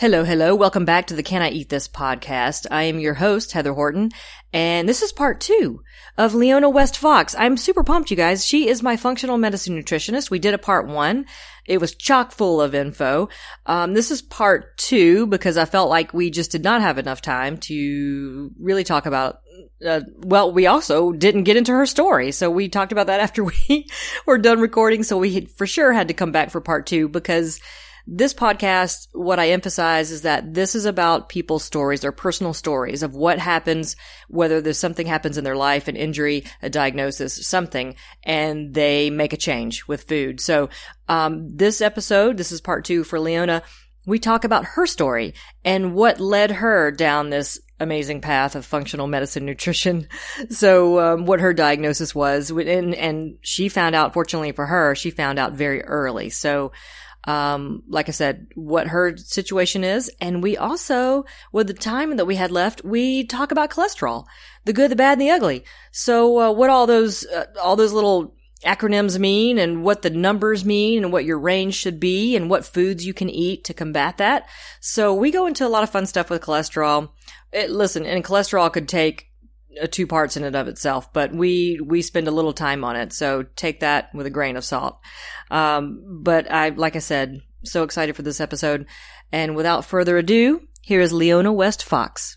Hello, hello. Welcome back to the Can I Eat This podcast. I am your host, Heather Horton, and this is part two of Leona West Fox. I'm super pumped, you guys. She is my functional medicine nutritionist. We did a part one. It was chock full of info. Um, this is part two because I felt like we just did not have enough time to really talk about uh, well, we also didn't get into her story. So we talked about that after we were done recording. So we for sure had to come back for part two because this podcast, what I emphasize is that this is about people's stories, their personal stories of what happens, whether there's something happens in their life, an injury, a diagnosis, something, and they make a change with food. So, um, this episode, this is part two for Leona. We talk about her story and what led her down this amazing path of functional medicine nutrition. So, um, what her diagnosis was, and, and she found out, fortunately for her, she found out very early. So, um, like I said, what her situation is. And we also, with the time that we had left, we talk about cholesterol, the good, the bad, and the ugly. So, uh, what all those, uh, all those little acronyms mean and what the numbers mean and what your range should be and what foods you can eat to combat that. So we go into a lot of fun stuff with cholesterol. It, listen, and cholesterol could take two parts in and of itself, but we we spend a little time on it, so take that with a grain of salt. Um, but I, like I said, so excited for this episode, and without further ado, here is Leona West Fox.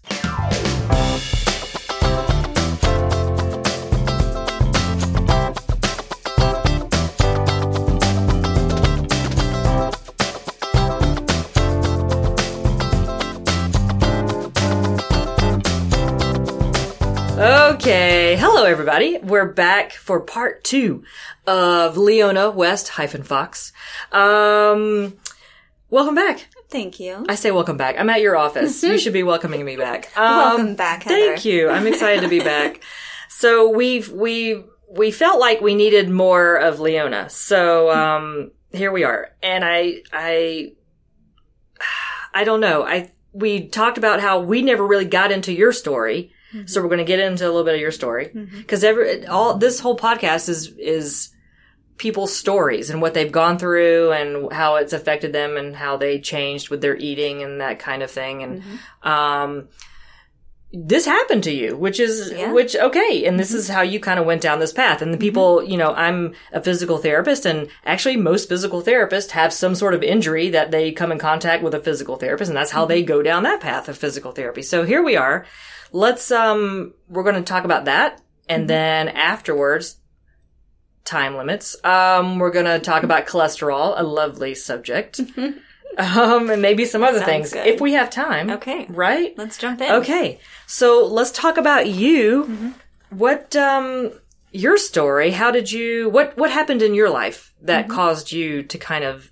Okay, hello everybody. We're back for part two of Leona West hyphen Fox. Um, welcome back. Thank you. I say welcome back. I'm at your office. you should be welcoming me back. Um, welcome back. Heather. Thank you. I'm excited to be back. So we've we we felt like we needed more of Leona. So um, here we are, and I I I don't know. I we talked about how we never really got into your story Mm-hmm. So we're going to get into a little bit of your story because mm-hmm. every all this whole podcast is is people's stories and what they've gone through and how it's affected them and how they changed with their eating and that kind of thing and mm-hmm. um this happened to you, which is, yeah. which, okay. And this mm-hmm. is how you kind of went down this path. And the people, mm-hmm. you know, I'm a physical therapist and actually most physical therapists have some sort of injury that they come in contact with a physical therapist. And that's how mm-hmm. they go down that path of physical therapy. So here we are let's um we're going to talk about that and mm-hmm. then afterwards time limits um we're going to talk about cholesterol a lovely subject um and maybe some other things good. if we have time okay right let's jump in okay so let's talk about you mm-hmm. what um your story how did you what what happened in your life that mm-hmm. caused you to kind of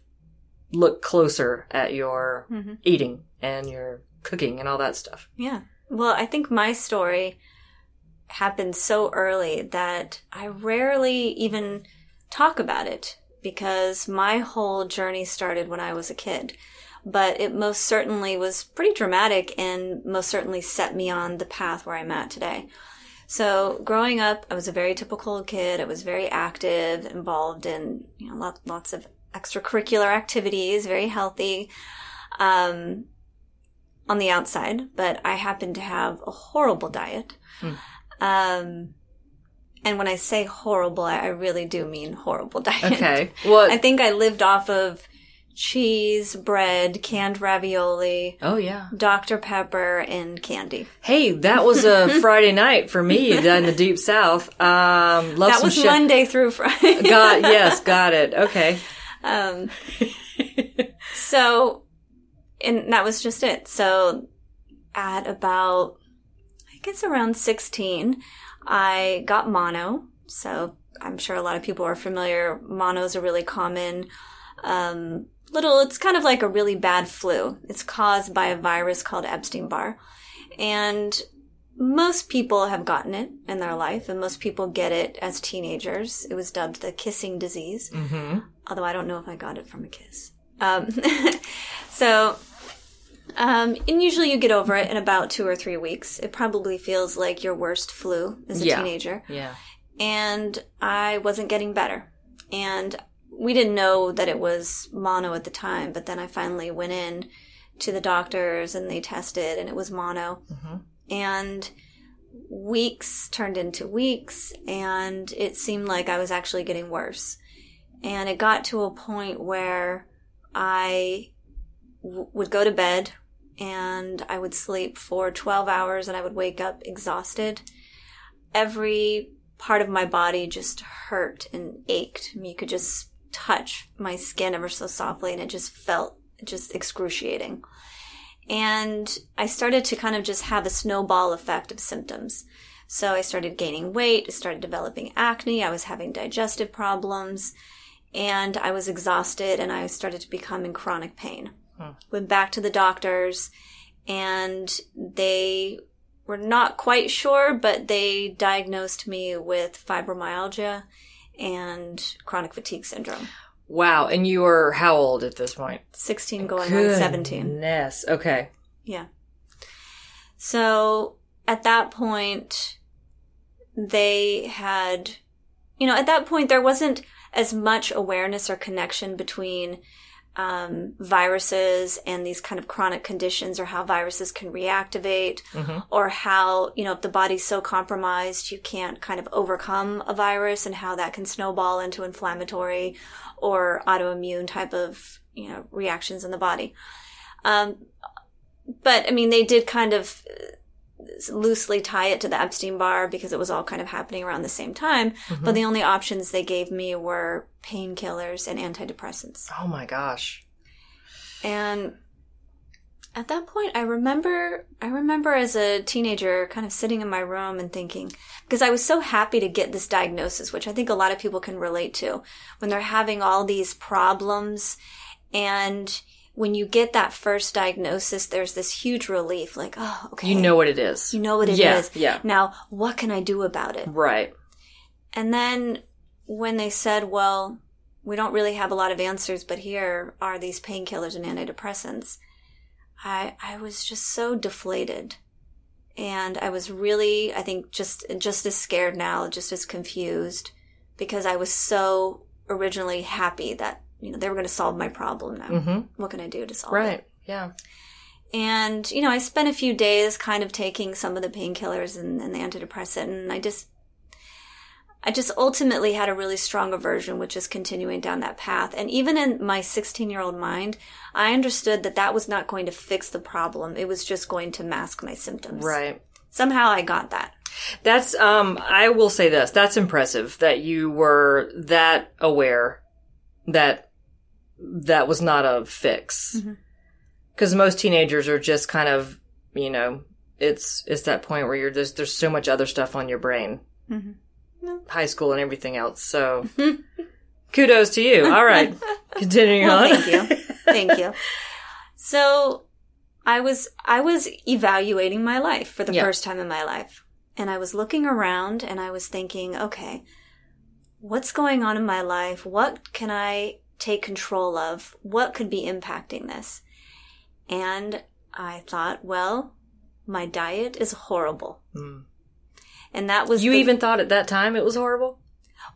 look closer at your mm-hmm. eating and your cooking and all that stuff yeah well, I think my story happened so early that I rarely even talk about it because my whole journey started when I was a kid. But it most certainly was pretty dramatic and most certainly set me on the path where I'm at today. So growing up, I was a very typical kid. I was very active, involved in you know lots of extracurricular activities, very healthy. Um, on the outside, but I happen to have a horrible diet. Mm. Um, and when I say horrible, I really do mean horrible diet. Okay. Well, I think I lived off of cheese, bread, canned ravioli. Oh yeah. Dr. Pepper and candy. Hey, that was a Friday night for me down in the deep south. Um, that was Monday through Friday. got yes, got it. Okay. Um, so and that was just it. So at about, I guess around 16, I got mono. So I'm sure a lot of people are familiar. Mono is a really common, um, little, it's kind of like a really bad flu. It's caused by a virus called Epstein-Barr. And most people have gotten it in their life, and most people get it as teenagers. It was dubbed the kissing disease. Mm-hmm. Although I don't know if I got it from a kiss. Um, so um, and usually you get over it in about two or three weeks. It probably feels like your worst flu as a yeah. teenager. Yeah. And I wasn't getting better. And we didn't know that it was mono at the time, but then I finally went in to the doctors and they tested and it was mono. Mm-hmm. And weeks turned into weeks and it seemed like I was actually getting worse. And it got to a point where I w- would go to bed and I would sleep for 12 hours and I would wake up exhausted. Every part of my body just hurt and ached. I mean, you could just touch my skin ever so softly and it just felt just excruciating. And I started to kind of just have a snowball effect of symptoms. So I started gaining weight, I started developing acne, I was having digestive problems, and I was exhausted and I started to become in chronic pain. Went back to the doctors and they were not quite sure, but they diagnosed me with fibromyalgia and chronic fatigue syndrome. Wow. And you were how old at this point? 16 going on 17. Yes. Okay. Yeah. So at that point, they had, you know, at that point, there wasn't as much awareness or connection between um, viruses and these kind of chronic conditions or how viruses can reactivate or how, you know, if the body's so compromised, you can't kind of overcome a virus and how that can snowball into inflammatory or autoimmune type of, you know, reactions in the body. Um, but I mean, they did kind of loosely tie it to the Epstein Barr because it was all kind of happening around the same time. But mm-hmm. the only options they gave me were painkillers and antidepressants. Oh my gosh. And at that point, I remember, I remember as a teenager kind of sitting in my room and thinking, because I was so happy to get this diagnosis, which I think a lot of people can relate to when they're having all these problems. And when you get that first diagnosis, there's this huge relief like, oh, okay. You know what it is. You know what it is. Yeah, yeah. Now, what can I do about it? Right. And then when they said, well, we don't really have a lot of answers, but here are these painkillers and antidepressants, I, I was just so deflated. And I was really, I think, just, just as scared now, just as confused because I was so originally happy that, you know, they were going to solve my problem now. Mhm. What can I do to solve it? Right. Yeah. And, you know, I spent a few days kind of taking some of the painkillers and, and the antidepressant, and I just, I just ultimately had a really strong aversion, which is continuing down that path. And even in my 16 year old mind, I understood that that was not going to fix the problem. It was just going to mask my symptoms. Right. Somehow I got that. That's um I will say this. That's impressive that you were that aware that that was not a fix. Mhm. Cuz most teenagers are just kind of, you know, it's it's that point where you're there's there's so much other stuff on your brain. Mhm. High school and everything else. So kudos to you. All right. Continuing Well, on. thank you. Thank you. So I was I was evaluating my life for the Yeah. first time in my life. And I was looking around and I was thinking, okay, what's going on in my life? What can I take control of? What could be impacting this? And I thought, well, my diet is horrible. Hmm. And that was You the- even thought at that time it was horrible?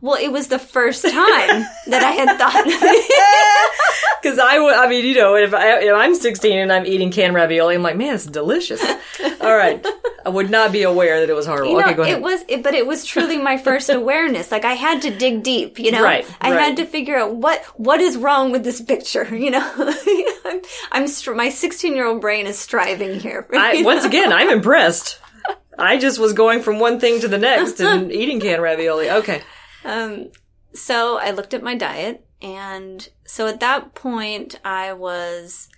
Well, it was the first time that I had thought Because I, w- I mean, you know, if, I, if I'm 16 and I'm eating canned ravioli, I'm like, man, it's delicious. All right. I would not be aware that it was horrible. You know, okay, go ahead. it was, it, but it was truly my first awareness. Like I had to dig deep, you know. Right, I right. had to figure out what what is wrong with this picture. You know, I'm, I'm str- my 16 year old brain is striving here. I, once know? again, I'm impressed. I just was going from one thing to the next and eating canned ravioli. Okay. Um, so I looked at my diet, and so at that point, I was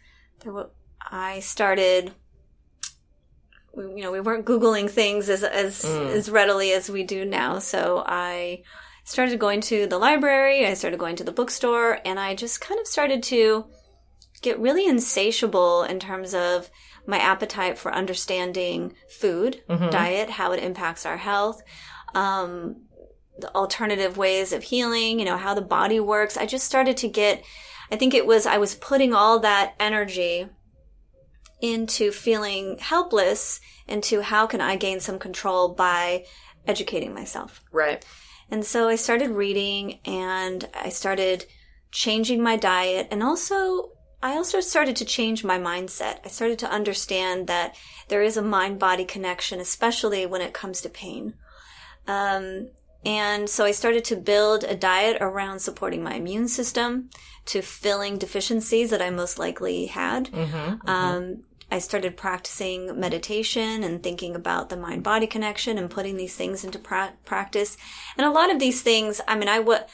there. I started. You know, we weren't googling things as as as readily as we do now. So I started going to the library. I started going to the bookstore, and I just kind of started to get really insatiable in terms of my appetite for understanding food, diet, how it impacts our health. Um, the alternative ways of healing, you know, how the body works. I just started to get, I think it was, I was putting all that energy into feeling helpless into how can I gain some control by educating myself. Right. And so I started reading and I started changing my diet and also I also started to change my mindset. I started to understand that there is a mind body connection, especially when it comes to pain. Um, and so I started to build a diet around supporting my immune system, to filling deficiencies that I most likely had. Mm-hmm, Um, I started practicing meditation and thinking about the mind body connection and putting these things into pra- practice. And a lot of these things, I mean, I would.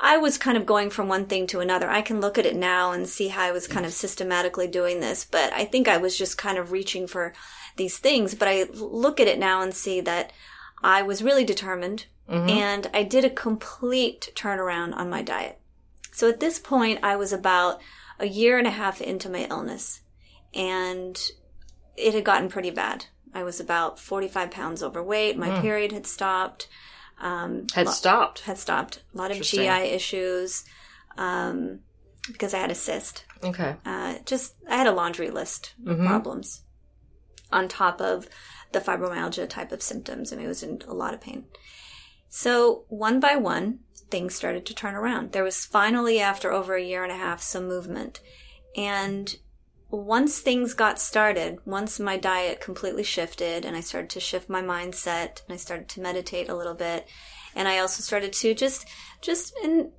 I was kind of going from one thing to another. I can look at it now and see how I was kind of systematically doing this, but I think I was just kind of reaching for these things. But I look at it now and see that I was really determined and I did a complete turnaround on my diet. So at this point, I was about a year and a half into my illness and it had gotten pretty bad. I was about 45 pounds overweight. My period had stopped. Um, Had stopped. had stopped. A lot of GI issues um, because I had a cyst. Okay. Uh, just I had a laundry list of problems on top of the fibromyalgia type of symptoms. I mean, it was in a lot of pain. So one by one, things started to turn around. There was finally, after over a year and a half, some movement. And once things got started, once my diet completely shifted and I started to shift my mindset and I started to meditate a little bit and I also started to just just in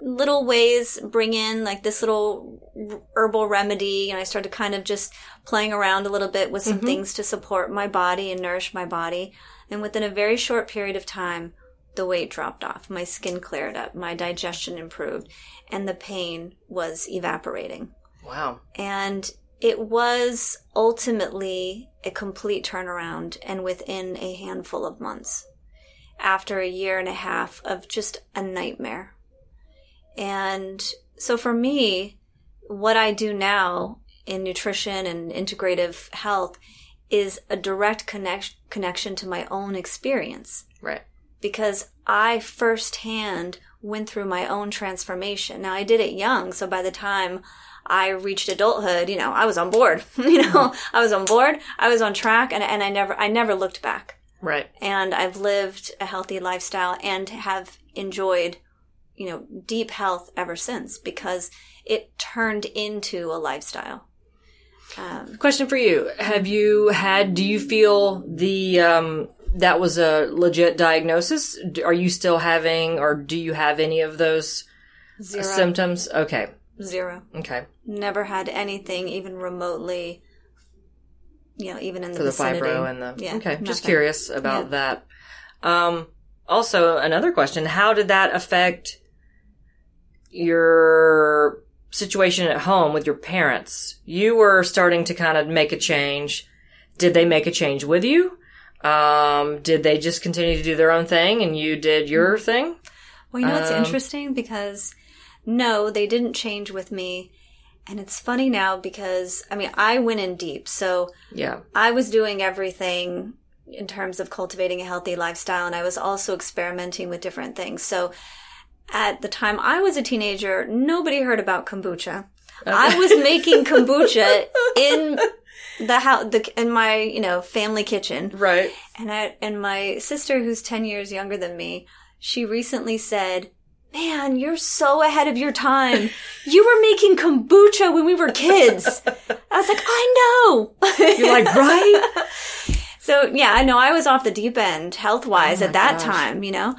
little ways bring in like this little herbal remedy and I started kind of just playing around a little bit with some mm-hmm. things to support my body and nourish my body and within a very short period of time the weight dropped off my skin cleared up my digestion improved and the pain was evaporating Wow. and it was ultimately a complete turnaround and within a handful of months after a year and a half of just a nightmare. And so for me, what I do now in nutrition and integrative health is a direct connect- connection to my own experience Right. Because I firsthand went through my own transformation. Now I did it young, so by the time I reached adulthood, you know, I was on board. you know, I was on board, I was on track and and I never I never looked back. Right. And I've lived a healthy lifestyle and have enjoyed, you know, deep health ever since because it turned into a lifestyle. Um, Question for you: Have you had? Do you feel the um, that was a legit diagnosis? Are you still having, or do you have any of those zero, symptoms? Okay. zero. Okay. Never had anything even remotely, you know, even in the For the vicinity. fibro and the Yeah, okay. Just curious about Yeah. that. Um. Also, another question: How did that affect your situation at home with your parents? You were starting to kind of make a change. Did they make a change with you? Um, did they just continue to do their own thing and you did your thing? Well, you know what's Um, interesting because no, they didn't change with me. And it's funny now because I mean, I went in deep. So Yeah. I was doing everything in terms of cultivating a healthy lifestyle and I was also experimenting with different things. So at the time I was a teenager, nobody heard about kombucha. I was making kombucha in the house, the, in my, you know, family kitchen. Right. And I, and my sister, who's 10 years younger than me, she recently said, Man, you're so ahead of your time. You were making kombucha when we were kids. I was like, I know. You're like, right? So yeah, I know I was off the deep end health wise Oh at that gosh. time, you know.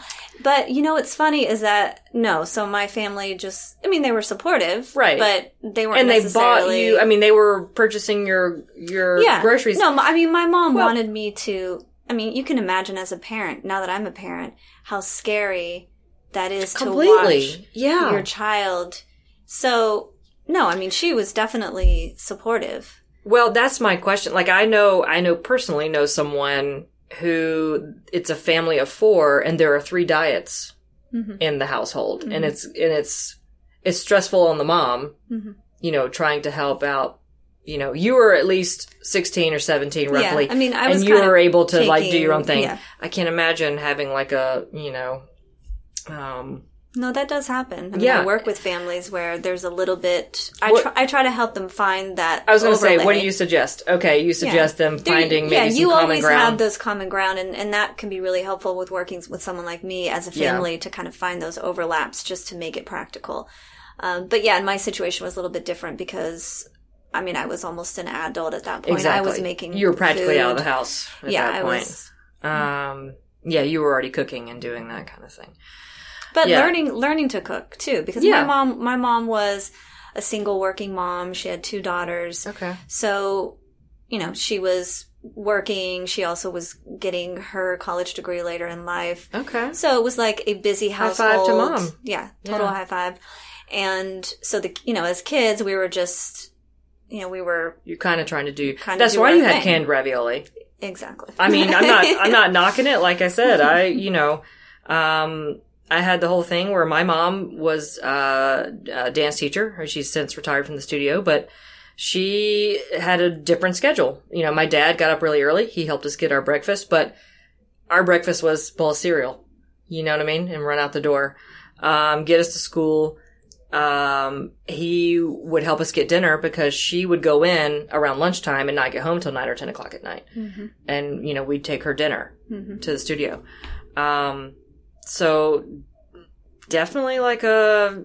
But you know what's funny is that no, so my family just I mean they were supportive, Right. But they weren't and they bought you, I mean, they were purchasing your, your yeah. groceries. No, I mean my mom Well- wanted me to I mean, you can imagine as a parent, now that I'm a parent, how scary that is to watch Yeah. your child. So no, I mean she was definitely supportive. Well, that's my question. Like, I know, I know personally know someone who it's a family of four and there are three diets Mhm. in the household and it's, and it's, it's stressful on the mom, Mhm. you know, trying to help out. You know, you were at least 16 or 17 roughly. Yeah, I mean I was and you were able to like do your own thing. yeah. I can't imagine having like a, you know, um, No, that does happen. I mean, Yeah. I work with families where there's a little bit. I What- try, I try to help them find that. I was going to say, what do you suggest? Okay, you suggest them There- finding maybe yeah, you always ground. have those common ground, and, and that can be really helpful with working with someone like me as a Yeah. family to kind of find those overlaps just to make it practical. Um, but yeah, my situation was a little bit different because, I mean, I was almost an adult at that point. exactly. I was making. You were practically out of the house at yeah, that I point. was. Um, yeah, you were already cooking and doing that kind of thing. But Yeah. learning learning to cook too, because Yeah. my mom my mom was a single working mom. She had two daughters, Okay. so you know she was working. She also was getting her college degree later in life. Okay. So it was like a busy household. High five to mom. Yeah, total Yeah. high five. And so the you know as kids we were just you know we were You're kind of trying to do. Kinda that's why you had thing. canned ravioli. exactly. I mean, I'm not. I'm not knocking it. Like I said, I you know, um, I had the whole thing where my mom was uh, a dance teacher. She's since retired from the studio, but she had a different schedule. You know, my dad got up really early. He helped us get our breakfast, but our breakfast was bowl of cereal. You know what I mean? And run out the door, um, get us to school. Um, he would help us get dinner because she would go in around lunchtime and not get home till nine or ten o'clock at night hmm and you know we'd take her dinner hmm to the studio um so definitely like a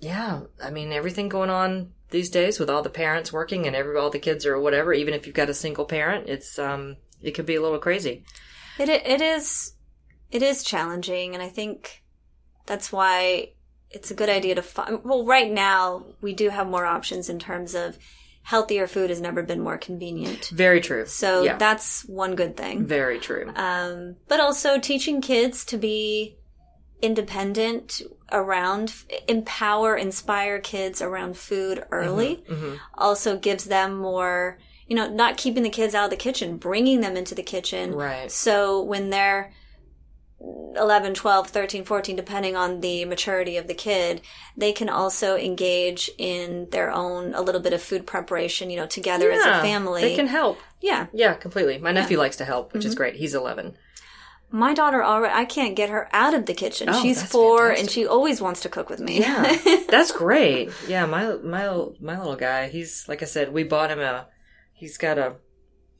yeah i mean everything going on these days with all the parents working and every all the kids or whatever even if you've got a single parent it's um it could be a little crazy It it is it is challenging, and I think that's why it's a good idea to find. Well, right now we do have more options in terms of healthier food has never been more convenient. very true So yeah that's one good thing. very true Um, but also teaching kids to be independent around, empower, inspire kids around food early. hmm Also gives them more, you know, not keeping the kids out of the kitchen, bringing them into the kitchen. right So when they're 11, 12, 13, 14, depending on the maturity of the kid, they can also engage in their own, a little bit of food preparation, you know, together as a family. they can help yeah. yeah completely my nephew likes to help which is Mm-hmm. great he's 11 My daughter already, I can't get her out of the kitchen. Oh, She's four fantastic. and she always wants to cook with me. Yeah, that's great. Yeah, my my my little guy. He's like I said, we bought him a. He's got a.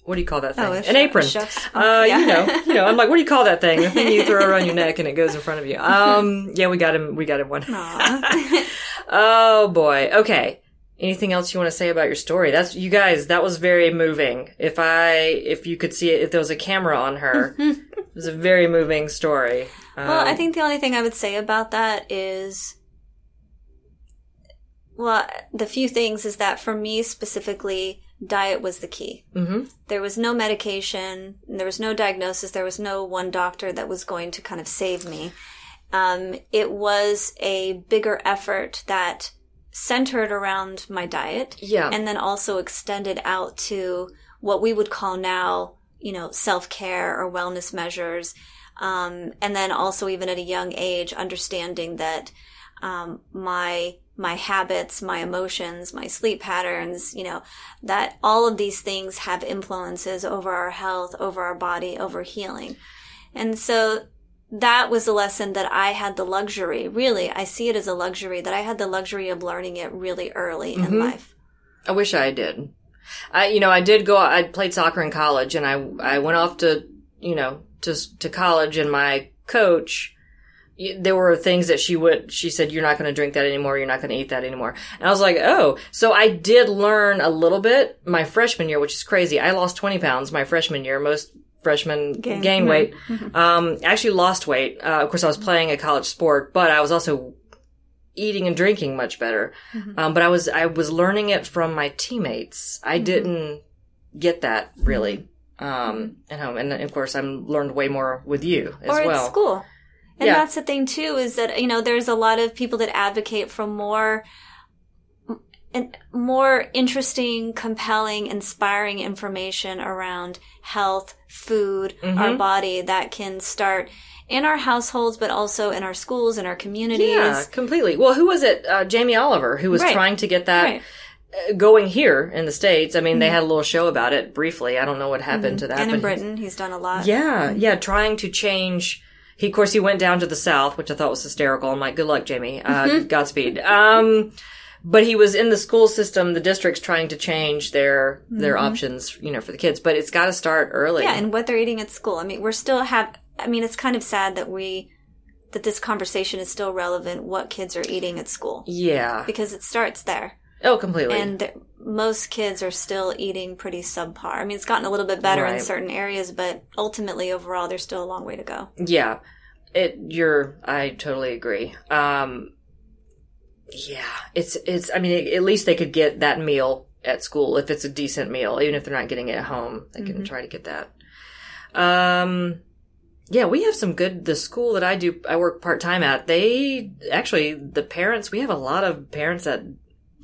What do you call that thing? Oh, An chef- apron. chef's- uh, yeah. you know, you know. I'm like, what do you call that thing? The thing you throw around your neck and it goes in front of you. Um, yeah, we got him. We got him one. Oh boy. Okay. Anything else you want to say about your story? That's you guys. That was very moving. If I, if you could see it, if there was a camera on her, it was a very moving story. well, I Um, think the only thing I would say about that is, well, the few things is that for me specifically, diet was the key. mhm. There was no medication, there was no diagnosis, there was no one doctor that was going to kind of save me. Um, it was a bigger effort that centered around my diet Yeah. and then also extended out to what we would call now, you know, self care or wellness measures. Um, and then also even at a young age, understanding that um, my my habits, my emotions, my sleep patterns, you know, that all of these things have influences over our health, over our body, over healing. And so that was a lesson that I had the luxury, really, I see it as a luxury that I had the luxury of learning it really early in Mhm. life. I wish I did. I, you know, I did go. I played soccer in college, and I I went off to you know to to college, and my coach. There were things that she would. She said, "You're not going to drink that anymore. You're not going to eat that anymore." And I was like, "Oh." So I did learn a little bit my freshman year, which is crazy. I lost 20 pounds my freshman year. Most freshmen Gain- gain, weight. Um, I actually lost weight. Uh, of course, I was playing a college sport, but I was also eating and drinking much better. Mhm. Um, but I was I was learning it from my teammates. I Mhm. didn't get that really um, at home, and of course, I'm learned way more with you as or well. at school. And Yeah. that's the thing too is that you know there's a lot of people that advocate for more and more interesting, compelling, inspiring information around health, food, our Mhm. body that can start in our households but also in our schools in our communities. Yeah, completely. Well, who was it? Uh, Jamie Oliver, who was Right. trying to get that Right. uh, going here in the states. I mean, they had a little show about it briefly. I don't know what happened to that. Mm-hmm. And in Britain, he's done a lot. Yeah, yeah, trying to change. He, of course, he went down to the south, which I thought was hysterical. I'm like, good luck, Jamie. Uh, Mm-hmm. Godspeed. Um, but he was in the school system, the districts trying to change their their options, you know, for the kids. But it's got to start early. Mm-hmm. Yeah, and what they're eating at school. I mean, we're still have. I mean, it's kind of sad that we, that this conversation is still relevant what kids are eating at school Yeah. because it starts there. Oh, completely. And most kids are still eating pretty subpar. I mean, it's gotten a little bit better in certain areas, but ultimately, overall, there's still a long way to go. Yeah. It you're I totally agree. Um yeah, it's it's I mean at least they could get that meal at school if it's a decent meal, even if they're not getting it at home. They can try to get that. Um yeah, we have some good the school that I do I work part-time at. They actually the parents, we have a lot of parents that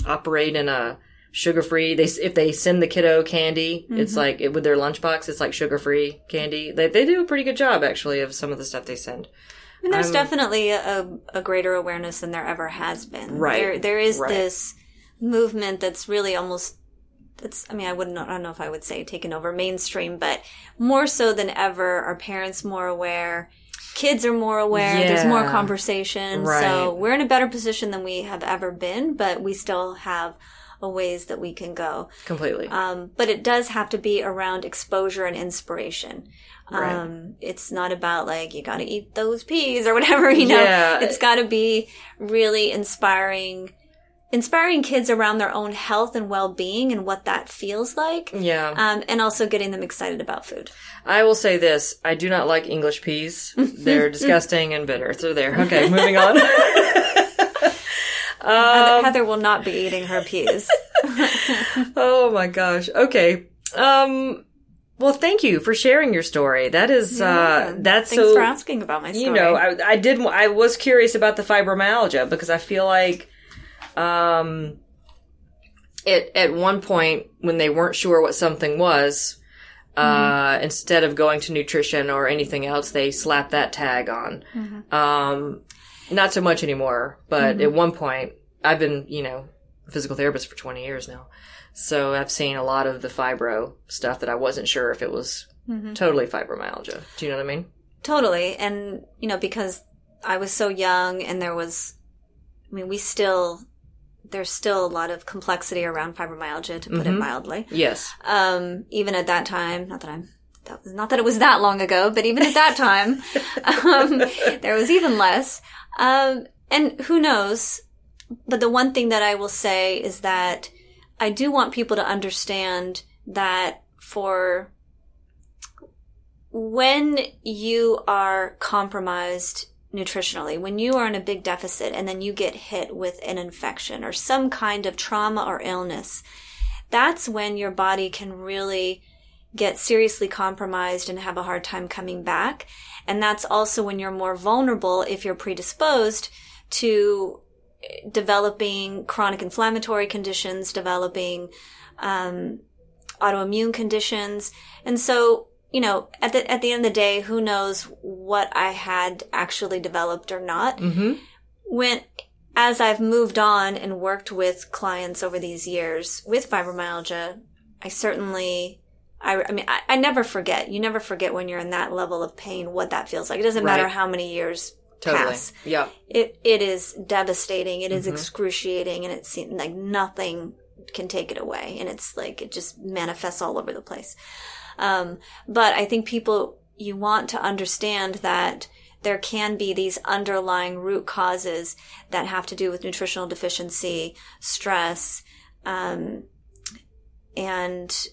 operate in a sugar-free. They if they send the kiddo candy, it's mm-hmm. like it, with their lunchbox, it's like sugar-free candy. They they do a pretty good job actually of some of the stuff they send. And there's definitely a, a greater awareness than there ever has been. Right. There, there is Right. this movement that's really almost. It's. I mean, I wouldn't. I don't know if I would say taken over mainstream, but more so than ever, are parents more aware? Kids are more aware. There's more conversation. Right. So we're in a better position than we have ever been, but we still have a ways that we can go. Completely. Um, but it does have to be around exposure and inspiration. Right. Um, it's not about like you got to eat those peas or whatever. You know, Yeah. it's got to be really inspiring, inspiring kids around their own health and well-being and what that feels like. yeah. Um, and also getting them excited about food. I will say this: I do not like English peas. They're disgusting and bitter. So there. Okay, moving on. Heather, Um, Heather will not be eating her peas. oh my gosh. Okay. Um. Well, thank you for sharing your story. That is, uh, that's Thanks so. for asking about my story. you know, I, I did. I was curious about the fibromyalgia because I feel like, um, it at one point when they weren't sure what something was, uh, instead of going to nutrition or anything else, they slapped that tag on. Um, not so much anymore, but at one point, I've been, you know, physical therapist for 20 years now. So I've seen a lot of the fibro stuff that I wasn't sure if it was totally fibromyalgia. Do you know what I mean? Totally. And, you know, because I was so young and there was, I mean, we still, there's still a lot of complexity around fibromyalgia, to put it mildly. Yes. Um, even at that time, not that I'm, that was, not that it was that long ago, but even at that time, um, there was even less. Um, and who knows? But the one thing that I will say is that I do want people to understand that for when you are compromised nutritionally, when you are in a big deficit and then you get hit with an infection or some kind of trauma or illness, that's when your body can really get seriously compromised and have a hard time coming back. And that's also when you're more vulnerable if you're predisposed to developing chronic inflammatory conditions, developing um, autoimmune conditions. And so, you know, at the at the end of the day, who knows what I had actually developed or not. Mm-hmm. When as I've moved on and worked with clients over these years with fibromyalgia, I certainly I, I mean, I, I never forget. You never forget when you're in that level of pain what that feels like. It doesn't matter how many years Totally. pass. Yeah. It it is devastating. It is Mhm. excruciating, and it seems like nothing can take it away. And it's like it just manifests all over the place. Um, but I think people you want to understand that there can be these underlying root causes that have to do with nutritional deficiency, stress, um, and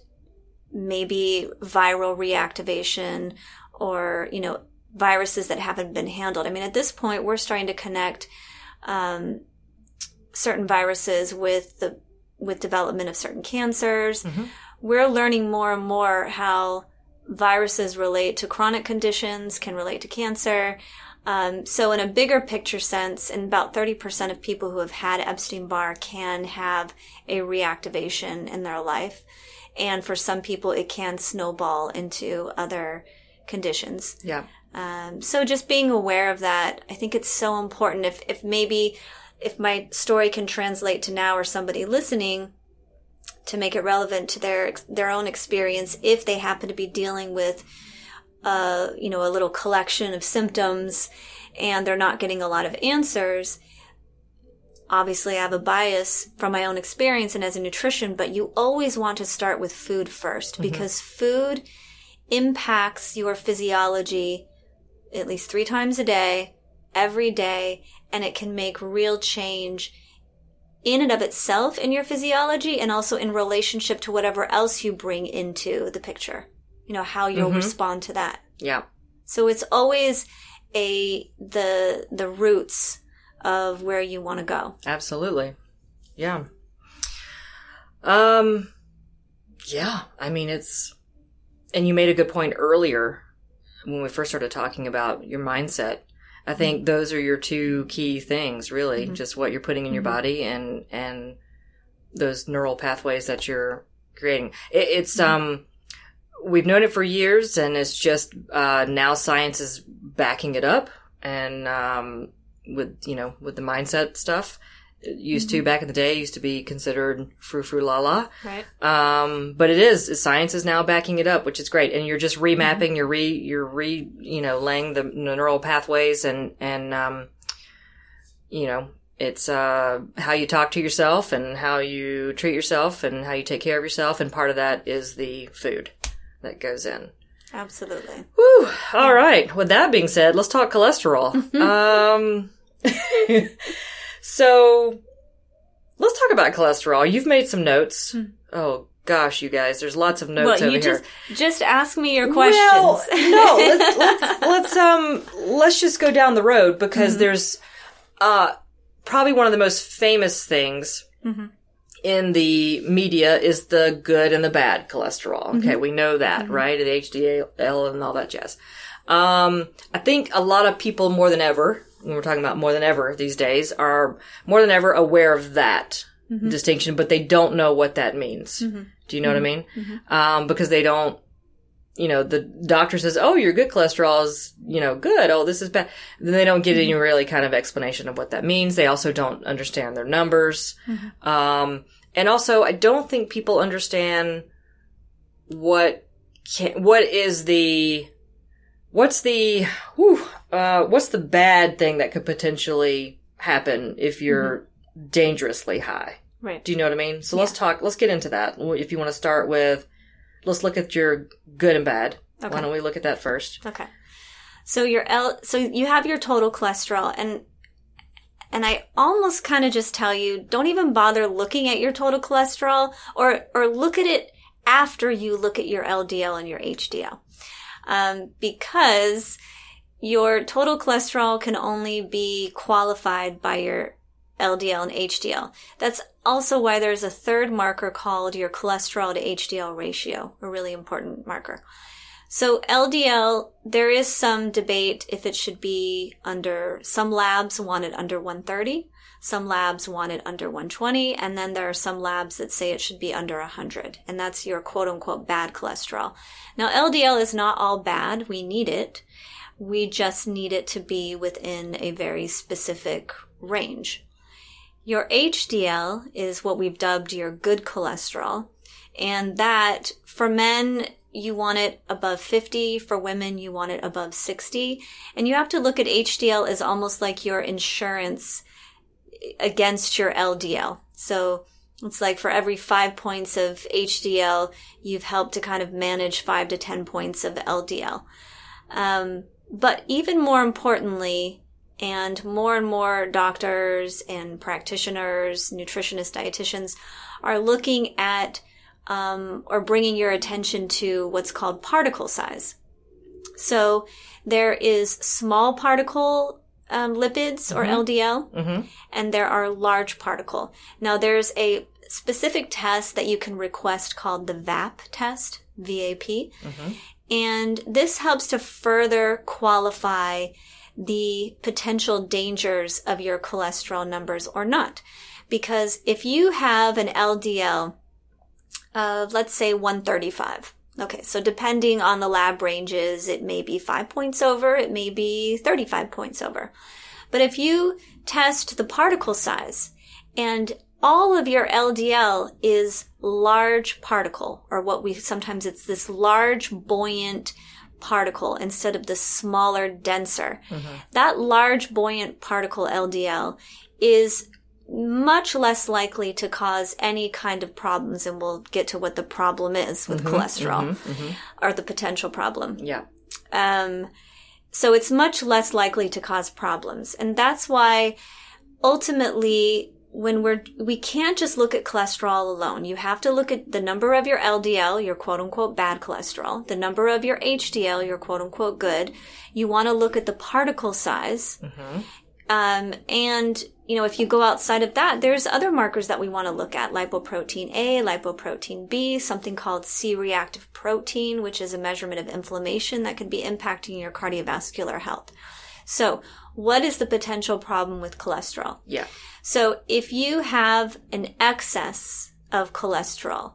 maybe viral reactivation or, you know, viruses that haven't been handled. I mean, at this point, we're starting to connect um, certain viruses with the with development of certain cancers. Mhm. We're learning more and more how viruses relate to chronic conditions, can relate to cancer. Um, so, in a bigger picture sense, and about 30% of people who have had Epstein Barr can have a reactivation in their life. And for some people, it can snowball into other conditions. Yeah. Um, so just being aware of that, I think it's so important. If, if maybe, if my story can translate to now or somebody listening to make it relevant to their, their own experience, if they happen to be dealing with, uh, you know, a little collection of symptoms and they're not getting a lot of answers, obviously I have a bias from my own experience and as a nutrition, but you always want to start with food 1st because food impacts your physiology at least three times a day every day and it can make real change in and of itself in your physiology and also in relationship to whatever else you bring into the picture. You know, how you'll Mhm. respond to that. Yeah. So it's always a the the roots of where you want to go. Absolutely. Yeah. Um yeah, I mean it's and you made a good point earlier when we first started talking about your mindset. I think those are your two key things really, Mhm. just what you're putting in your Mhm. body and and those neural pathways that you're creating. It, it's Mhm. um we've known it for years and it's just uh now science is backing it up and um with you know with the mindset stuff it used to Mhm. back in the day used to be considered frou frou la la Right. um but it is science is now backing it up which is great and you're just remapping you're re you're re you know laying the neural pathways and and um you know it's uh how you talk to yourself and how you treat yourself and how you take care of yourself and part of that is the food that goes in Absolutely. Whew. All right. With that being said, let's talk cholesterol. um, so let's talk about cholesterol. You've made some notes. Hmm. Oh gosh, you guys, there's lots of notes well, over you here. just just ask me your questions. Well, no, let's, let's let's um let's just go down the road because Mhm. there's uh probably one of the most famous things Mhm. in the media is the good and the bad cholesterol. Okay, we know that, Mhm. right? The HDL and all that jazz. Um, I think a lot of people more than ever, when we're talking about more than ever these days, are more than ever aware of that Mhm. distinction, but they don't know what that means. Mhm. Do you know what I mean? Mhm. Um, because they don't, you know, the doctor says, "Oh, your good cholesterol is, you know, good. Oh, this is bad." Then they don't get any really kind of explanation of what that means. They also don't understand their numbers. Um, and also, I don't think people understand what can, what is the what's the whew, uh, what's the bad thing that could potentially happen if you're dangerously high. Right. Do you know what I mean? So let's talk. Let's get into that. If you want to start with, let's look at your good and bad. Okay. Why don't we look at that first? Okay. So your L, so you have your total cholesterol, and and I almost kind of just tell you, don't even bother looking at your total cholesterol, or or look at it after you look at your LDL and your HDL, um, because your total cholesterol can only be qualified by your LDL and HDL. That's also why there's a third marker called your cholesterol to HDL ratio, a really important marker. So LDL, there is some debate if it should be under, some labs want it under 130, some labs want it under 120, and then there are some labs that say it should be under 100, and that's your quote unquote bad cholesterol. Now LDL is not all bad, we need it. We just need it to be within a very specific range. Your HDL is what we've dubbed your good cholesterol. And that for men, you want it above 50. For women, you want it above 60. And you have to look at HDL as almost like your insurance against your LDL. So it's like for every five points of HDL, you've helped to kind of manage five to 10 points of LDL. Um, but even more importantly, and more and more doctors and practitioners, nutritionists, dietitians are looking at um, or bringing your attention to what's called particle size. So there is small particle um, lipids or Mhm. LDL, Mm-hmm. and there are large particle. Now there's a specific test that you can request called the VAP test, VAP. Mm-hmm. And this helps to further qualify the potential dangers of your cholesterol numbers or not. Because if you have an LDL of, let's say, 135, okay, so depending on the lab ranges, it may be five points over, it may be 35 points over. But if you test the particle size and all of your LDL is large particle, or what we sometimes it's this large buoyant particle instead of the smaller, denser. Mm-hmm. That large buoyant particle LDL is much less likely to cause any kind of problems, and we'll get to what the problem is with cholesterol hmm or the potential problem. Yeah. Um, So it's much less likely to cause problems. And that's why ultimately when we're we can't just look at cholesterol alone. You have to look at the number of your LDL, your quote unquote bad cholesterol, the number of your HDL, your quote unquote good. You want to look at the particle size. Mm-hmm. Um, and you know, if you go outside of that, there's other markers that we want to look at. Lipoprotein A, lipoprotein B, something called C-reactive protein, which is a measurement of inflammation that could be impacting your cardiovascular health. So, what is the potential problem with cholesterol? Yeah. So if you have an excess of cholesterol,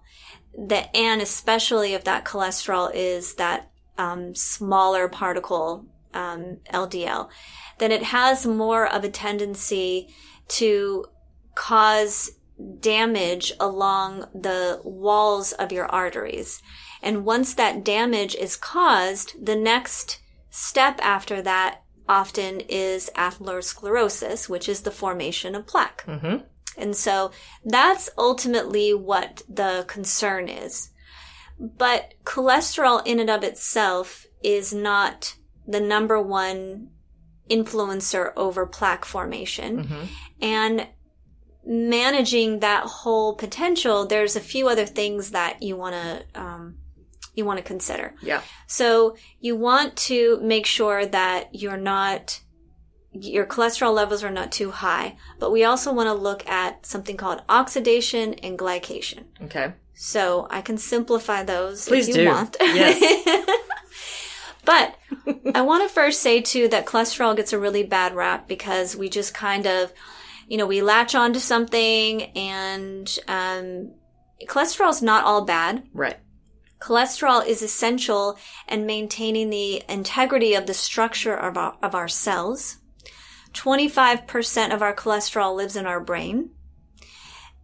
that and especially if that cholesterol is that um, smaller particle um, LDL, then it has more of a tendency to cause damage along the walls of your arteries. And once that damage is caused, the next step after that often is atherosclerosis, which is the formation of plaque. Mm-hmm. And so that's ultimately what the concern is. But cholesterol in and of itself is not the number one influencer over plaque formation. Mm-hmm. And managing that whole potential, there's a few other things that you want to, um, you want to consider. Yeah. So you want to make sure that you're not your cholesterol levels are not too high, but we also want to look at something called oxidation and glycation. Okay. So I can simplify those Please if you do. want. Yes. but I want to first say too that cholesterol gets a really bad rap because we just kind of, you know, we latch onto something and um, cholesterol is not all bad. Right. Cholesterol is essential in maintaining the integrity of the structure of our, of our cells. 25% of our cholesterol lives in our brain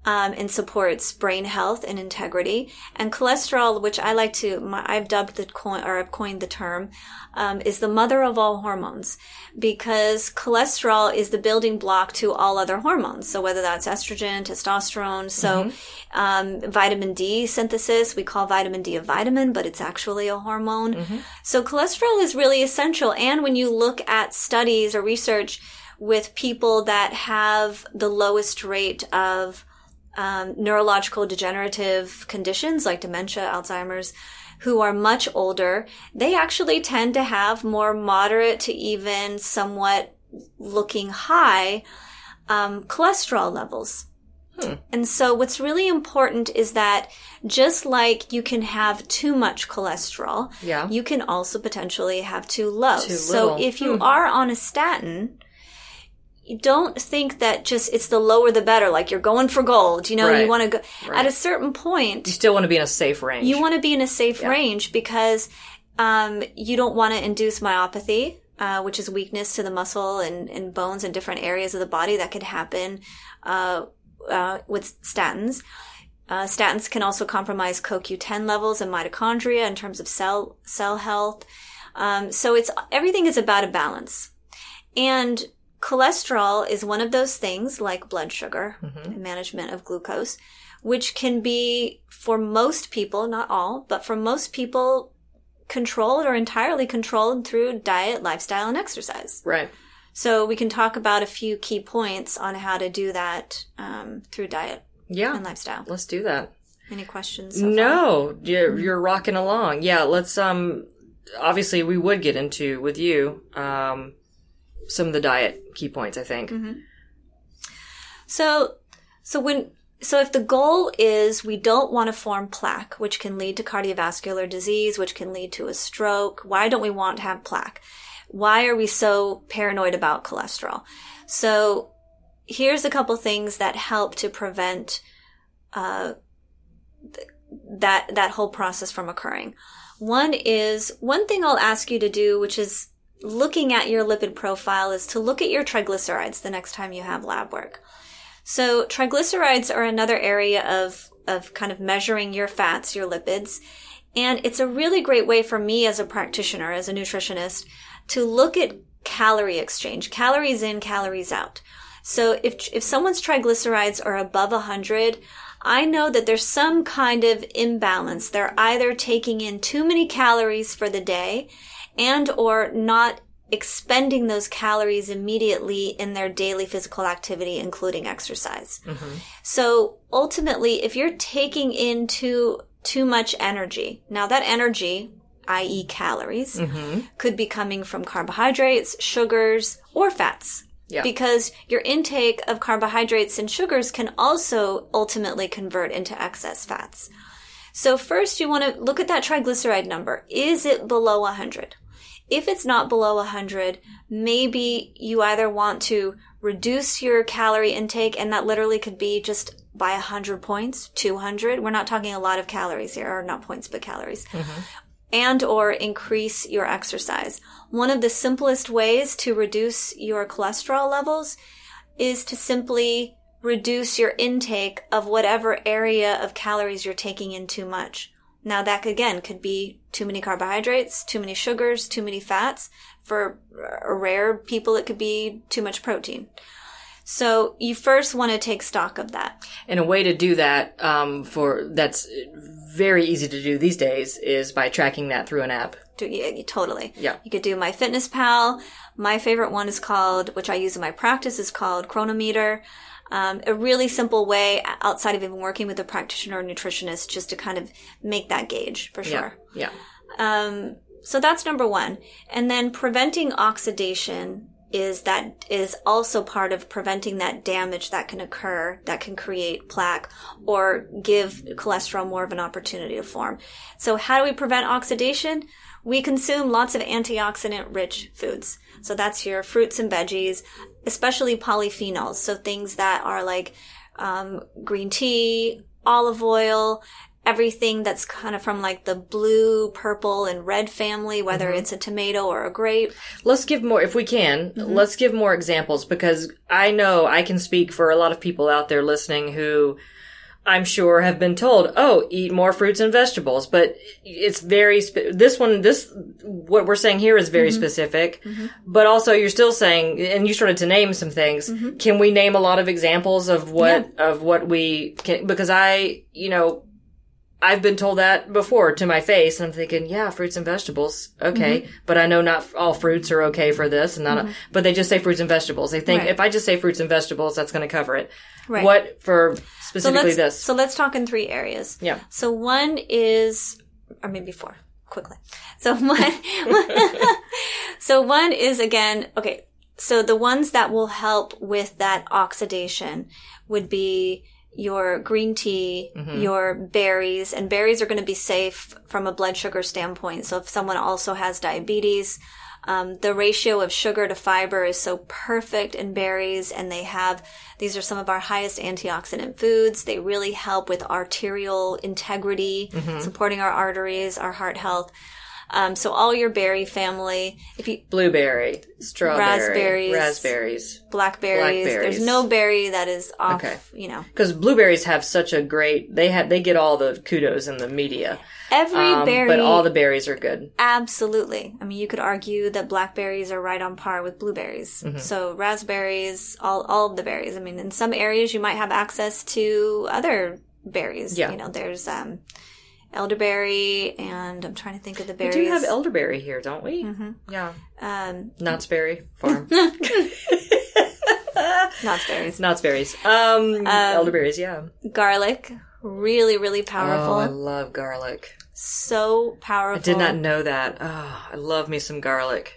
um, and supports brain health and integrity. And cholesterol, which I like to, my, I've dubbed the coin or I've coined the term, um, is the mother of all hormones because cholesterol is the building block to all other hormones. So whether that's estrogen, testosterone, so um, vitamin D synthesis, we call vitamin D a vitamin, but it's actually a hormone. So cholesterol is really essential. And when you look at studies or research with people that have the lowest rate of um, neurological degenerative conditions like dementia, Alzheimer's, who are much older, they actually tend to have more moderate to even somewhat looking high um, cholesterol levels. And so what's really important is that just like you can have too much cholesterol, Yeah. you can also potentially have too low. Too so if you Hmm. are on a statin, don't think that just it's the lower the better. Like you're going for gold. You know, Right. you want to go Right. at a certain point. You still want to be in a safe range. You want to be in a safe Yeah. range because um, you don't want to induce myopathy, uh, which is weakness to the muscle and, and bones and different areas of the body that could happen uh, uh, with statins. Uh, statins can also compromise CoQ10 levels and mitochondria in terms of cell cell health. Um, so it's everything is about a balance, and cholesterol is one of those things like blood sugar and management of glucose, which can be for most people, not all, but for most people, controlled or entirely controlled through diet, lifestyle, and exercise. right. So we can talk about a few key points on how to do that um, through diet Yeah. and lifestyle. Let's do that. Any questions? so far? No, you're, you're rocking along. Yeah, let's um obviously we would get into with you um some of the diet key points, I think. So, so when, so if the goal is we don't want to form plaque, which can lead to cardiovascular disease, which can lead to a stroke, why don't we want to have plaque? Why are we so paranoid about cholesterol? So here's a couple things that help to prevent, uh, th- that, that whole process from occurring. One is, one thing I'll ask you to do, which is looking at your lipid profile is to look at your triglycerides the next time you have lab work. So triglycerides are another area of, of kind of measuring your fats, your lipids. And it's a really great way for me as a practitioner, as a nutritionist, to look at calorie exchange, calories in, calories out. So if, if someone's triglycerides are above 100, I know that there's some kind of imbalance. They're either taking in too many calories for the day and or not expending those calories immediately in their daily physical activity, including exercise. Mm-hmm. So ultimately, if you're taking in too, too much energy, now that energy, i.e. calories, mm-hmm. could be coming from carbohydrates, sugars, or fats. Yeah. Because your intake of carbohydrates and sugars can also ultimately convert into excess fats. So first you want to look at that triglyceride number. Is it below 100? If it's not below 100, maybe you either want to reduce your calorie intake and that literally could be just by 100 points, 200. We're not talking a lot of calories here, or not points, but calories. Mm-hmm. And or increase your exercise. One of the simplest ways to reduce your cholesterol levels is to simply reduce your intake of whatever area of calories you're taking in too much. Now that again could be too many carbohydrates, too many sugars, too many fats. For rare people, it could be too much protein. So you first want to take stock of that. And a way to do that um, for that's very easy to do these days is by tracking that through an app. Do, yeah, totally. Yeah. You could do MyFitnessPal. My favorite one is called, which I use in my practice, is called Cronometer. Um, a really simple way outside of even working with a practitioner or nutritionist just to kind of make that gauge for sure. Yeah. Um, so that's number one. And then preventing oxidation is that is also part of preventing that damage that can occur that can create plaque or give cholesterol more of an opportunity to form. So how do we prevent oxidation? We consume lots of antioxidant rich foods. So that's your fruits and veggies, especially polyphenols. So things that are like um, green tea, olive oil, everything that's kind of from like the blue, purple, and red family, whether it's a tomato or a grape. Let's give more, if we can, Mm-hmm. let's give more examples because I know I can speak for a lot of people out there listening who I'm sure have been told, oh, eat more fruits and vegetables. But it's very, spe- this one, this, what we're saying here is very Mm-hmm. specific. But also you're still saying, and you started to name some things. Mm-hmm. Can we name a lot of examples of what, of what we can, because I, you know, I've been told that before to my face, and I'm thinking, yeah, fruits and vegetables, okay, Mm-hmm. but I know not all fruits are okay for this, and not, but they just say fruits and vegetables. They think Right. if I just say fruits and vegetables, that's going to cover it. Right. What for So specifically let's this? so let's talk in three areas. Yeah. So one is, or maybe four, quickly. So one, so one is again, okay. So the ones that will help with that oxidation would be your green tea, your berries, and berries are going to be safe from a blood sugar standpoint. So if someone also has diabetes, um, the ratio of sugar to fiber is so perfect in berries, and they have these are some of our highest antioxidant foods. They really help with arterial integrity, supporting our arteries, our heart health. Um, so all your berry family, if you Blueberry, strawberry, Raspberries. raspberries. blackberries, Blackberries. there's no berry that is off. Okay. You know, Because blueberries have such a great, they have, they get all the kudos in the media. every Um, berry. but all the berries are good. Absolutely. I mean, you could argue that blackberries are right on par with blueberries. Mm-hmm. So raspberries, all all of the berries. I mean, in some areas you might have access to other berries. Yeah. You know, there's um, elderberry, and I'm trying to think of the berries. We berries. do have elderberry here, don't we? Mm-hmm. Yeah. um, Knott's Berry Farm. not berries. Knott's berries. Um, elderberries, yeah. Garlic, really, really Oh, powerful. I love garlic. so powerful. I did not know that. Oh, I love me some garlic.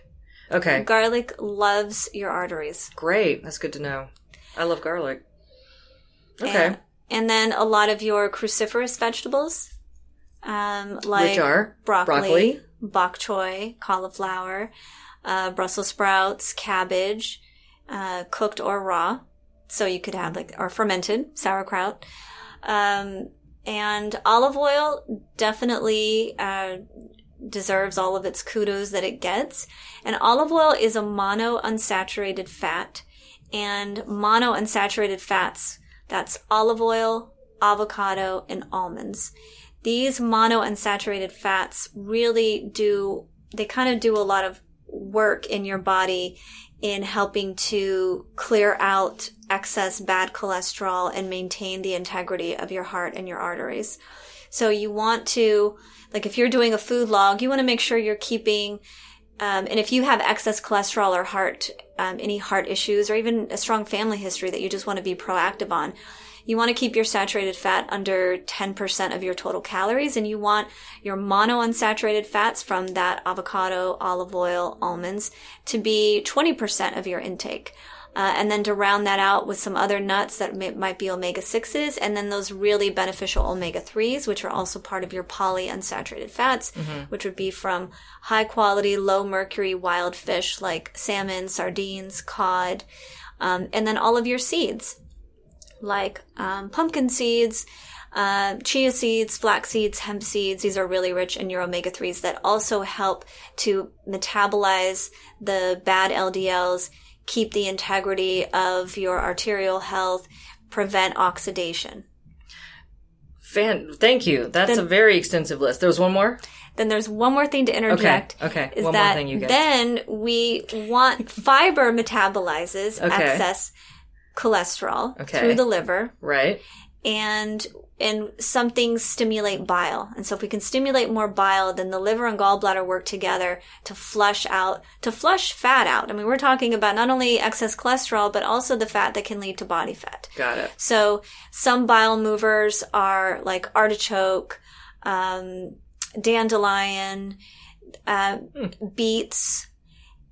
Okay, Garlic loves your arteries. great. That's good to know. I love garlic. Okay. And, and then a lot of your cruciferous vegetables, um, like Which are broccoli, broccoli. bok choy, cauliflower, uh, Brussels sprouts, cabbage, uh, cooked or raw. So you could have like, or fermented sauerkraut. Um, and olive oil definitely, uh, deserves all of its kudos that it gets. And olive oil is a mono unsaturated fat. And mono unsaturated fats, that's olive oil, avocado, and almonds. These mono unsaturated fats really do, they kind of do a lot of work in your body in helping to clear out excess bad cholesterol and maintain the integrity of your heart and your arteries. So you want to, like if you're doing a food log, you want to make sure you're keeping Um, and if you have excess cholesterol or heart, um, any heart issues, or even a strong family history that you just want to be proactive on, you want to keep your saturated fat under 10% of your total calories, and you want your monounsaturated fats from that avocado, olive oil, almonds to be 20% of your intake. Uh, and then to round that out with some other nuts that may, might be omega 6s, and then those really beneficial omega 3s, which are also part of your polyunsaturated fats, which would be from high quality, low mercury wild fish like salmon, sardines, cod, um, and then all of your seeds like um, pumpkin seeds, uh, chia seeds, flax seeds, hemp seeds. These are really rich in your omega 3s that also help to metabolize the bad LDLs, keep the integrity of your arterial health, prevent oxidation. Fan, thank you. That's Then- a very extensive list. There's one more. Then there's one more thing to interject. okay. Is One more thing, you guys. then we want fiber metabolizes Okay. excess cholesterol Okay. through the liver. Right. and and some things stimulate bile. And so if we can stimulate more bile, then the liver and gallbladder work together to flush out, to flush fat out. I mean, we're talking about not only excess cholesterol, but also the fat that can lead to body fat. Got it. So some bile movers are like artichoke, um, dandelion, uh, beets,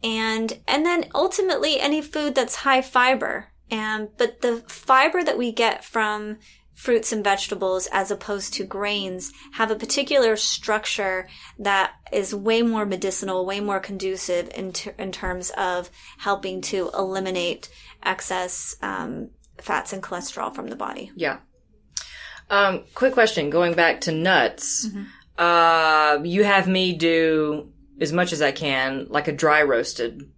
and and then ultimately any food that's high fiber. And but the fiber that we get from fruits and vegetables as opposed to grains have a particular structure that is way more medicinal, way more conducive in, ter- in terms of helping to eliminate excess um, fats and cholesterol from the body. Yeah. Um, quick question. Going back to nuts, Mm-hmm. uh, you have me do as much as I can, like a dry roasted.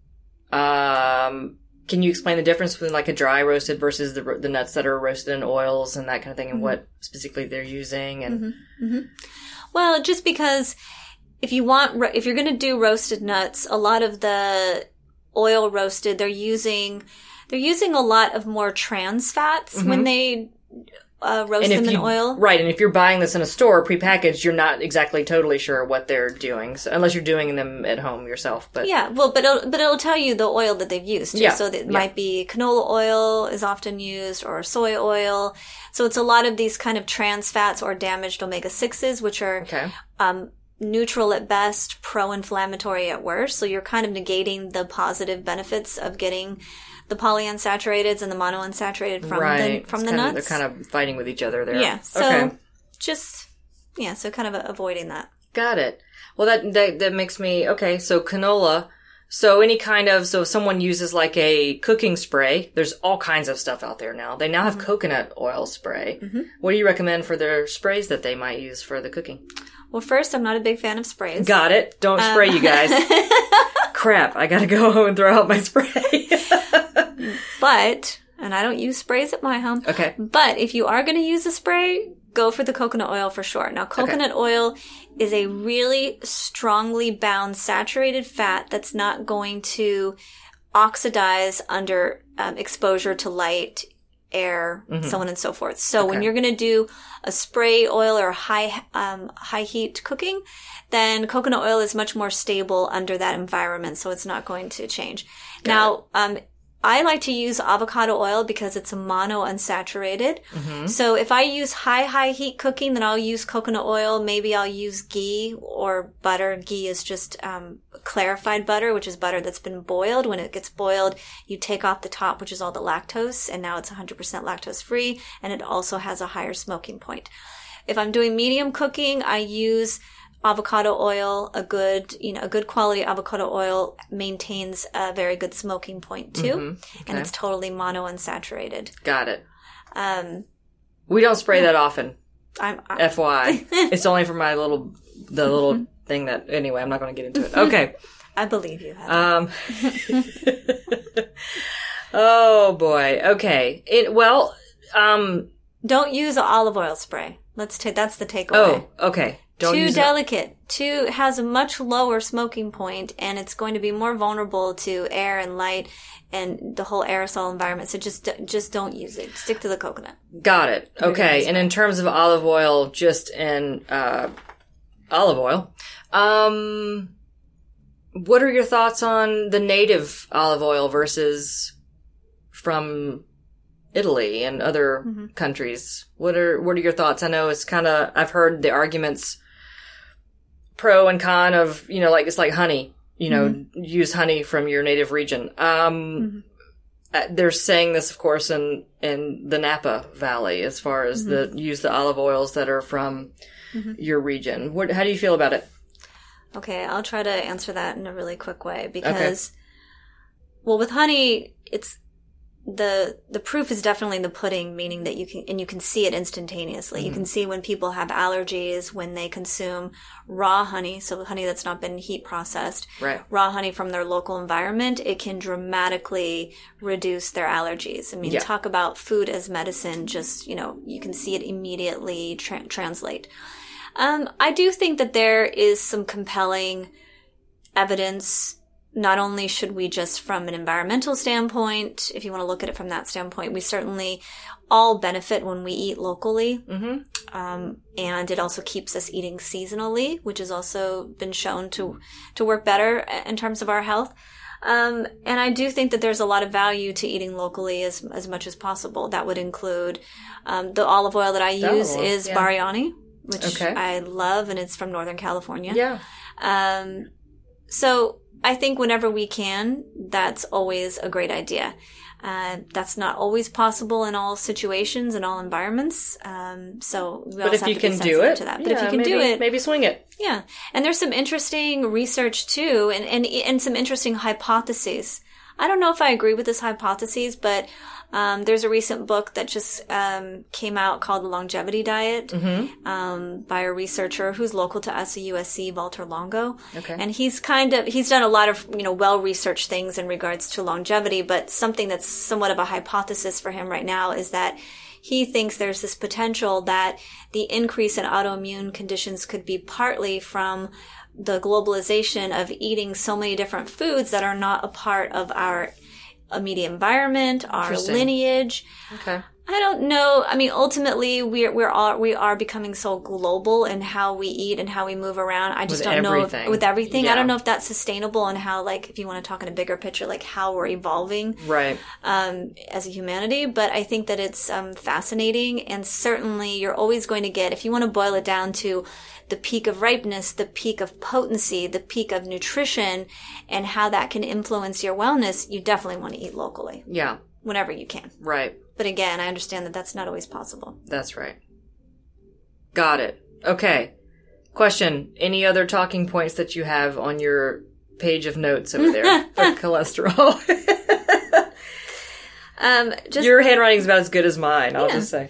Um, can you explain the difference between like a dry roasted versus the the nuts that are roasted in oils and that kind of thing, and Mm-hmm. what specifically they're using? And mm-hmm. Mm-hmm. Well, just because if you want, if you're going to do roasted nuts, a lot of the oil roasted, they're using, they're using a lot of more trans fats when mm-hmm. they uh, roast them in you oil. right, and if you're buying this in a store prepackaged, you're not exactly totally sure what they're doing, so, unless you're doing them at home yourself. But Yeah, well, but it'll, but it'll tell you the oil that they've used. Too. Yeah, So it yeah. might be canola oil is often used or soy oil. So it's a lot of these kind of trans fats or damaged omega 6s, which are okay, um, neutral at best, pro-inflammatory at worst. So you're kind of negating the positive benefits of getting the polyunsaturated and the monounsaturated from right, the from It's the kind of- nuts. they're kind of fighting with each other there. yeah. So okay. just yeah. So kind of avoiding that. Got it. Well, that, that that makes me okay. So canola. So any kind of so if someone uses like a cooking spray, there's all kinds of stuff out there now. They now have mm-hmm. coconut oil spray. Mm-hmm. What do you recommend for their sprays that they might use for the cooking? Well, first, I'm not a big fan of sprays. Got it. Don't spray, you guys. Uh, Crap! I gotta go home and throw out my spray. But and I don't use sprays at my home. okay. But if you are going to use a spray, go for the coconut oil for sure. Now, coconut oil is a really strongly bound saturated fat that's not going to oxidize under um, exposure to light, air, so on and so forth. So when you're going to do a spray oil or high um, high heat cooking, then coconut oil is much more stable under that environment, so it's not going to change. now, um, I like to use avocado oil because it's a mono unsaturated. So if I use high, high heat cooking, then I'll use coconut oil. Maybe I'll use ghee or butter. Ghee is just um, clarified butter, which is butter that's been boiled. When it gets boiled, you take off the top, which is all the lactose, and now it's 100% lactose free, and it also has a higher smoking point. If I'm doing medium cooking, I use avocado oil. A good, you know, a good quality avocado oil maintains a very good smoking point too, and it's totally mono unsaturated. Got it. Um, We don't spray that often. I'm, I, FY. it's only for my little the little thing that. Anyway, I'm not going to get into it. Okay. I believe you. Heather. Um. oh boy. Okay. It well. Um. Don't use olive oil spray. Let's take that's the takeaway. Oh. Okay. Don't too delicate. Too has a much lower smoking point, and it's going to be more vulnerable to air and light and the whole aerosol environment. So just just don't use it. Stick to the coconut. Got it. Okay. And in terms of olive oil, just in uh, olive oil, um, what are your thoughts on the native olive oil versus from Italy and other Mm-hmm. countries? What are what are your thoughts? I know it's kind of I've heard the arguments pro and con of you know like it's like honey. You know, Mm-hmm. use honey from your native region. Um, uh, they're saying this, of course, in in the Napa Valley, as far as the Mm-hmm. use the olive oils that are from your region. What? How do you feel about it? Okay, I'll try to answer that in a really quick way because, well, with honey, it's the the proof is definitely in the pudding, meaning that you can and you can see it instantaneously. You can see when people have allergies when they consume raw honey, so honey that's not been heat processed, Right. raw honey from their local environment. It can dramatically reduce their allergies. I mean, Yeah. talk about food as medicine. Just you know, you can see it immediately tra- translate. Um, I do think that there is some compelling evidence. Not only should we just from an environmental standpoint, if you want to look at it from that standpoint, we certainly all benefit when we eat locally. Mm-hmm. Um, and it also keeps us eating seasonally, which has also been shown to, to work better in terms of our health. Um, and I do think that there's a lot of value to eating locally as, as much as possible. That would include, um, the olive oil that I use oil, is yeah. Bariani, which Okay. I love, and it's from Northern California. Yeah. Um, so I think whenever we can, that's always a great idea. Uh, that's not always possible in all situations and all environments. Um, so we But also if have you to can do it, to that. But if you can maybe, do it, maybe swing it. yeah. And there's some interesting research too, and, and, and some interesting hypotheses. I don't know if I agree with this hypotheses, but um, there's a recent book that just um, came out called The Longevity Diet Mm-hmm. um, by a researcher who's local to us at USC, Walter Longo. Okay. And he's kind of, he's done a lot of, you know, well-researched things in regards to longevity, but something that's somewhat of a hypothesis for him right now is that he thinks there's this potential that the increase in autoimmune conditions could be partly from the globalization of eating so many different foods that are not a part of our immediate environment, our lineage. Okay. I don't know. I mean, ultimately, we're we're all we are becoming so global in how we eat and how we move around. I just With don't know if, with everything. Yeah. I don't know if that's sustainable and how, like, if you want to talk in a bigger picture, like how we're evolving Right. um, as a humanity. But I think that it's um, fascinating, and certainly you're always going to get if you want to boil it down to the peak of ripeness, the peak of potency, the peak of nutrition, and how that can influence your wellness. You definitely want to eat locally Yeah. whenever you can. Right. But again, I understand that that's not always possible. That's right. Got it. Okay. Question. Any other talking points that you have on your page of notes over there for cholesterol? Um, just your handwriting is about as good as mine, I'll Yeah. just say.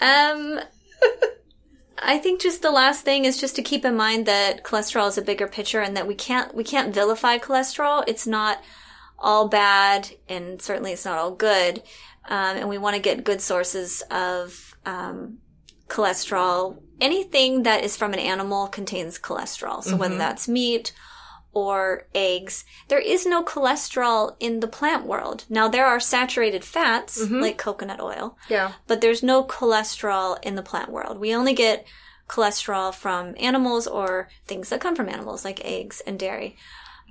um, I think just the last thing is just to keep in mind that cholesterol is a bigger picture, and that we can't we can't vilify cholesterol. It's not all bad, and certainly it's not all good. Um, and we want to get good sources of um, cholesterol. Anything that is from an animal contains cholesterol. So whether that's meat or eggs, there is no cholesterol in the plant world. Now there are saturated fats like coconut oil, Yeah. but there's no cholesterol in the plant world. We only get cholesterol from animals or things that come from animals like eggs and dairy.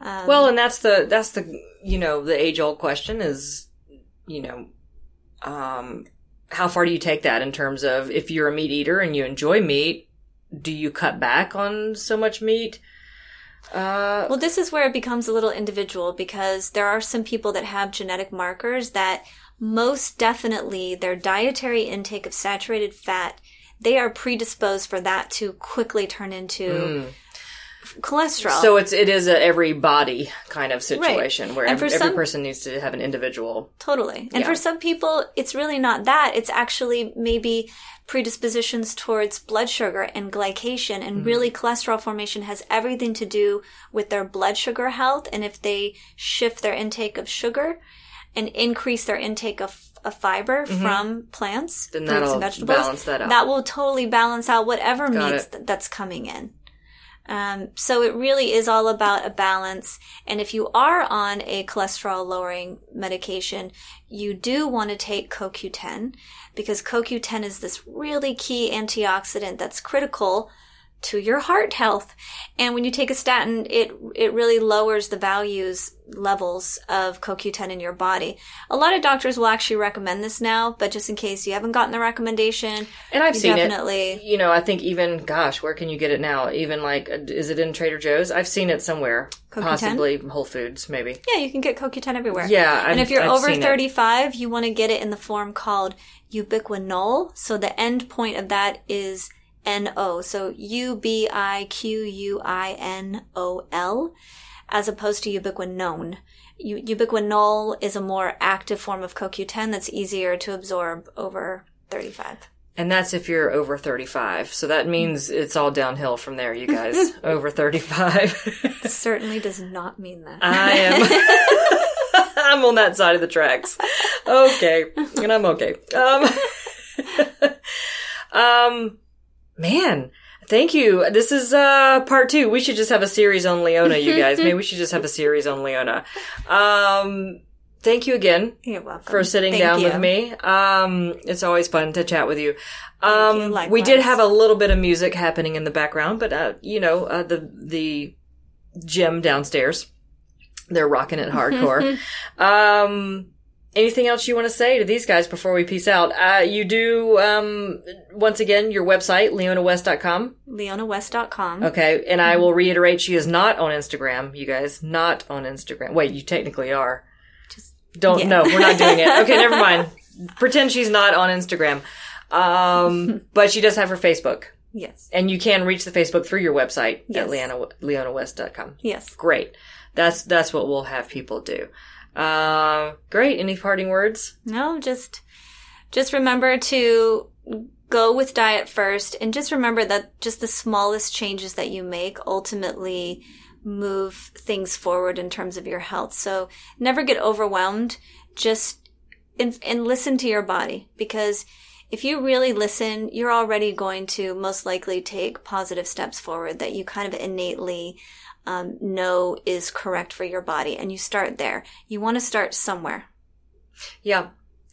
Um, Well, and that's the that's the you know the age old question is you know um how far do you take that in terms of if you're a meat eater and you enjoy meat, do you cut back on so much meat? Uh Well, this is where it becomes a little individual because there are some people that have genetic markers that most definitely their dietary intake of saturated fat, they are predisposed for that to quickly turn into cholesterol. Hmm. so it's it is a every body kind of situation where And for every some- person needs to have an individual. Totally. And Yeah. for some people, it's really not that. It's actually maybe predispositions towards blood sugar and glycation. Mm-hmm. And really, cholesterol formation has everything to do with their blood sugar health. And if they shift their intake of sugar and increase their intake of, of fiber from plants, Mm-hmm. Then fruits and vegetables, balance that out. that will totally balance out whatever Got meats th- that's coming in. Um, so it really is all about a balance. And if you are on a cholesterol lowering medication, you do want to take CoQ10 because CoQ10 is this really key antioxidant that's critical to your heart health. And when you take a statin, it it really lowers the values levels of CoQ10 in your body. A lot of doctors will actually recommend this now, but just in case you haven't gotten the recommendation, And I've seen definitely it. You know, I think even, gosh, where can you get it now? Even like, uh, is it in Trader Joe's? I've seen it somewhere. CoQ10? Possibly Whole Foods, maybe. yeah, you can get CoQ10 everywhere. Yeah, and I've- if you're I've over seen it. 35, you want to get it in the form called ubiquinol. So the end point of that is NO. So U B I Q U I N O L, as opposed to ubiquinone. U- ubiquinol is a more active form of CoQ10 that's easier to absorb over 35. And that's if you're over 35. So that means it's all downhill from there, you guys. over 35. Certainly does not mean that. I am. I'm on that side of the tracks. Okay. And I'm okay. Um, um, man, thank you. This is, uh, part two. We should just have a series on Leona, you guys. Maybe we should just have a series on Leona. Um, thank you again You're welcome. for sitting Thank down you. with me. Um, it's always fun to chat with you. you, Um, likewise. we did have a little bit of music happening in the background, but, uh, you know, uh, the, the gym downstairs, they're rocking it hardcore. um, anything else you want to say to these guys before we peace out? Uh, you do, um, once again, your website, leonawest.com. LeonaWest.com. Okay. And I will reiterate, she is not on Instagram, you guys. Not on Instagram. Wait, you technically are. Just- Don't, yeah. no, we're not doing it. Okay, never mind. Pretend she's not on Instagram. Um, but she does have her Facebook. Yes. And you can reach the Facebook through your website Yes. at leona, leonawest.com. Yes. Great. That's, that's what we'll have people do. Uh, great. Any parting words? No, just just remember to go with diet first and just remember that just the smallest changes that you make ultimately move things forward in terms of your health. So never get overwhelmed. Just and, and listen to your body because if you really listen, you're already going to most likely take positive steps forward that you kind of innately um, know is correct for your body. And you start there. You want to start somewhere. Yeah.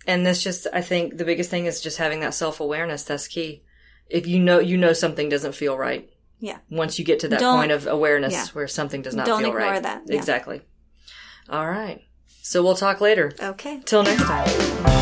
And that's just, I think the biggest thing is just having that self awareness. That's key. If you know, you know something doesn't feel right. Yeah. Once you get to that Don't- point of awareness yeah. where something does not Don't feel ignore right. that, yeah. Exactly. All right. So we'll talk later. Okay. Till next time.